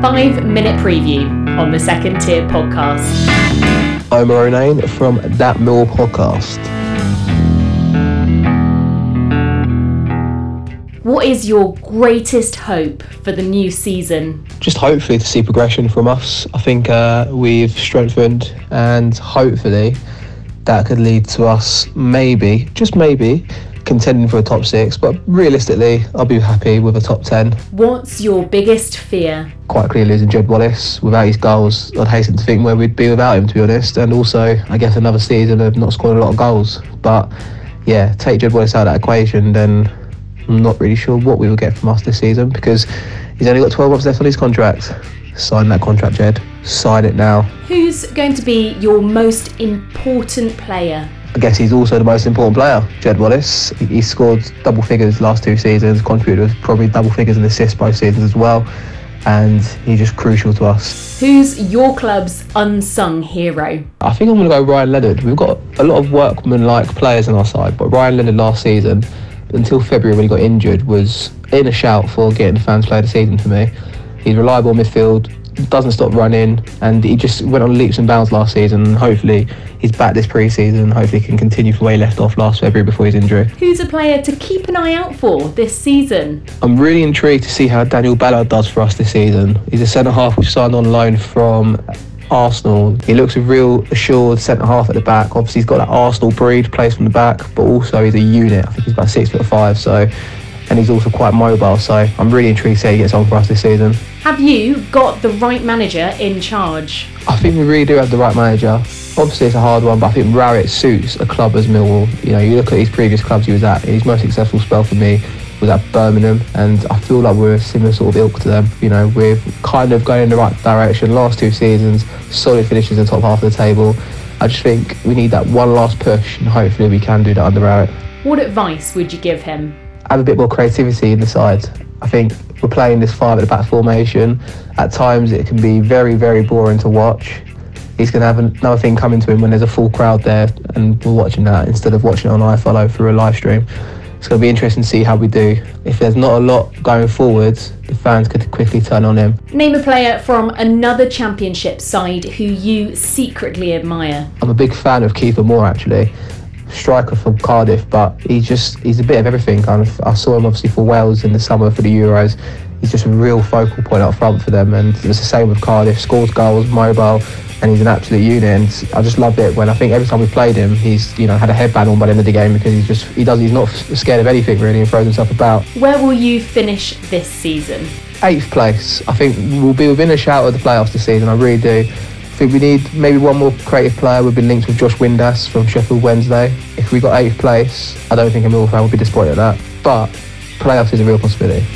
five minute preview on the Second Tier podcast. I'm Ronayne from That Mill Podcast. What is your greatest hope for the new season? Just hopefully to see progression from us. I think uh, we've strengthened and hopefully that could lead to us maybe, just maybe, contending for a top six. But realistically, I'll be happy with a top 10. What's your biggest fear? Quite clearly losing Jed Wallace. Without his goals, I'd hasten to think where we'd be without him, to be honest. And also, I guess another season of not scoring a lot of goals. But yeah, take Jed Wallace out of that equation, then I'm not really sure what we will get from us this season because he's only got 12 months left on his contract. Sign that contract, Jed. Sign it now. Who's going to be your most important player? I guess he's also the most important player, Jed Wallace. He- He scored double figures last two seasons, contributed probably double figures in assists both seasons as well, and he's just crucial to us. Who's your club's unsung hero? I think I'm going to go Ryan Leonard. We've got a lot of workman-like players on our side, but Ryan Leonard last season, until February when he got injured, was in a shout for getting the fans player of the season for me. He's reliable in midfield, doesn't stop running, and he just went on leaps and bounds last season. Hopefully, he's back this pre-season. Hopefully, he can continue from where he left off last February before his injury. Who's a player to keep an eye out for this season? I'm really intrigued to see how Daniel Ballard does for us this season. He's a centre half we signed on loan from Arsenal. He looks a real assured centre half at the back. Obviously, he's got that Arsenal breed, plays from the back, but also he's a unit. I think he's about six foot five, so and he's also quite mobile. So I'm really intrigued to see how he gets on for us this season. Have you got the right manager in charge? I think we really do have the right manager. Obviously, it's a hard one, but I think Rowett suits a club as Millwall. You know, you look at his previous clubs he was at. His most successful spell for me was at Birmingham, and I feel like we're a similar sort of ilk to them. You know, we're kind of going in the right direction. Last two seasons, solid finishes in the top half of the table. I just think we need that one last push, and hopefully we can do that under Rowett. What advice would you give him? Have a bit more creativity in the side. I think we're playing this five at the back formation. At times it can be very, very boring to watch. He's going to have another thing coming to him when there's a full crowd there and we're watching that instead of watching it on iFollow through a live stream. It's going to be interesting to see how we do. If there's not a lot going forwards, the fans could quickly turn on him. Name a player from another championship side who you secretly admire. I'm a big fan of Kieffer Moore actually. Striker from Cardiff, but he's just he's a bit of everything. Kind of, I saw him obviously for Wales in the summer for the Euros. He's just a real focal point up front for them, and it's the same with Cardiff. Scores goals, mobile, and he's an absolute unit. And I just loved it when I think every time we played him, he's you know had a headband on by the end of the game because he's just he does he's not scared of anything really and throws himself about. Where will you finish this season? Eighth place, I think we'll be within a shout of the playoffs this season. I really do. Think we need maybe one more creative player. We've been linked with Josh Windass from Sheffield Wednesday. If we got eighth place, I don't think a Millwall fan would be disappointed at that. But playoffs is a real possibility.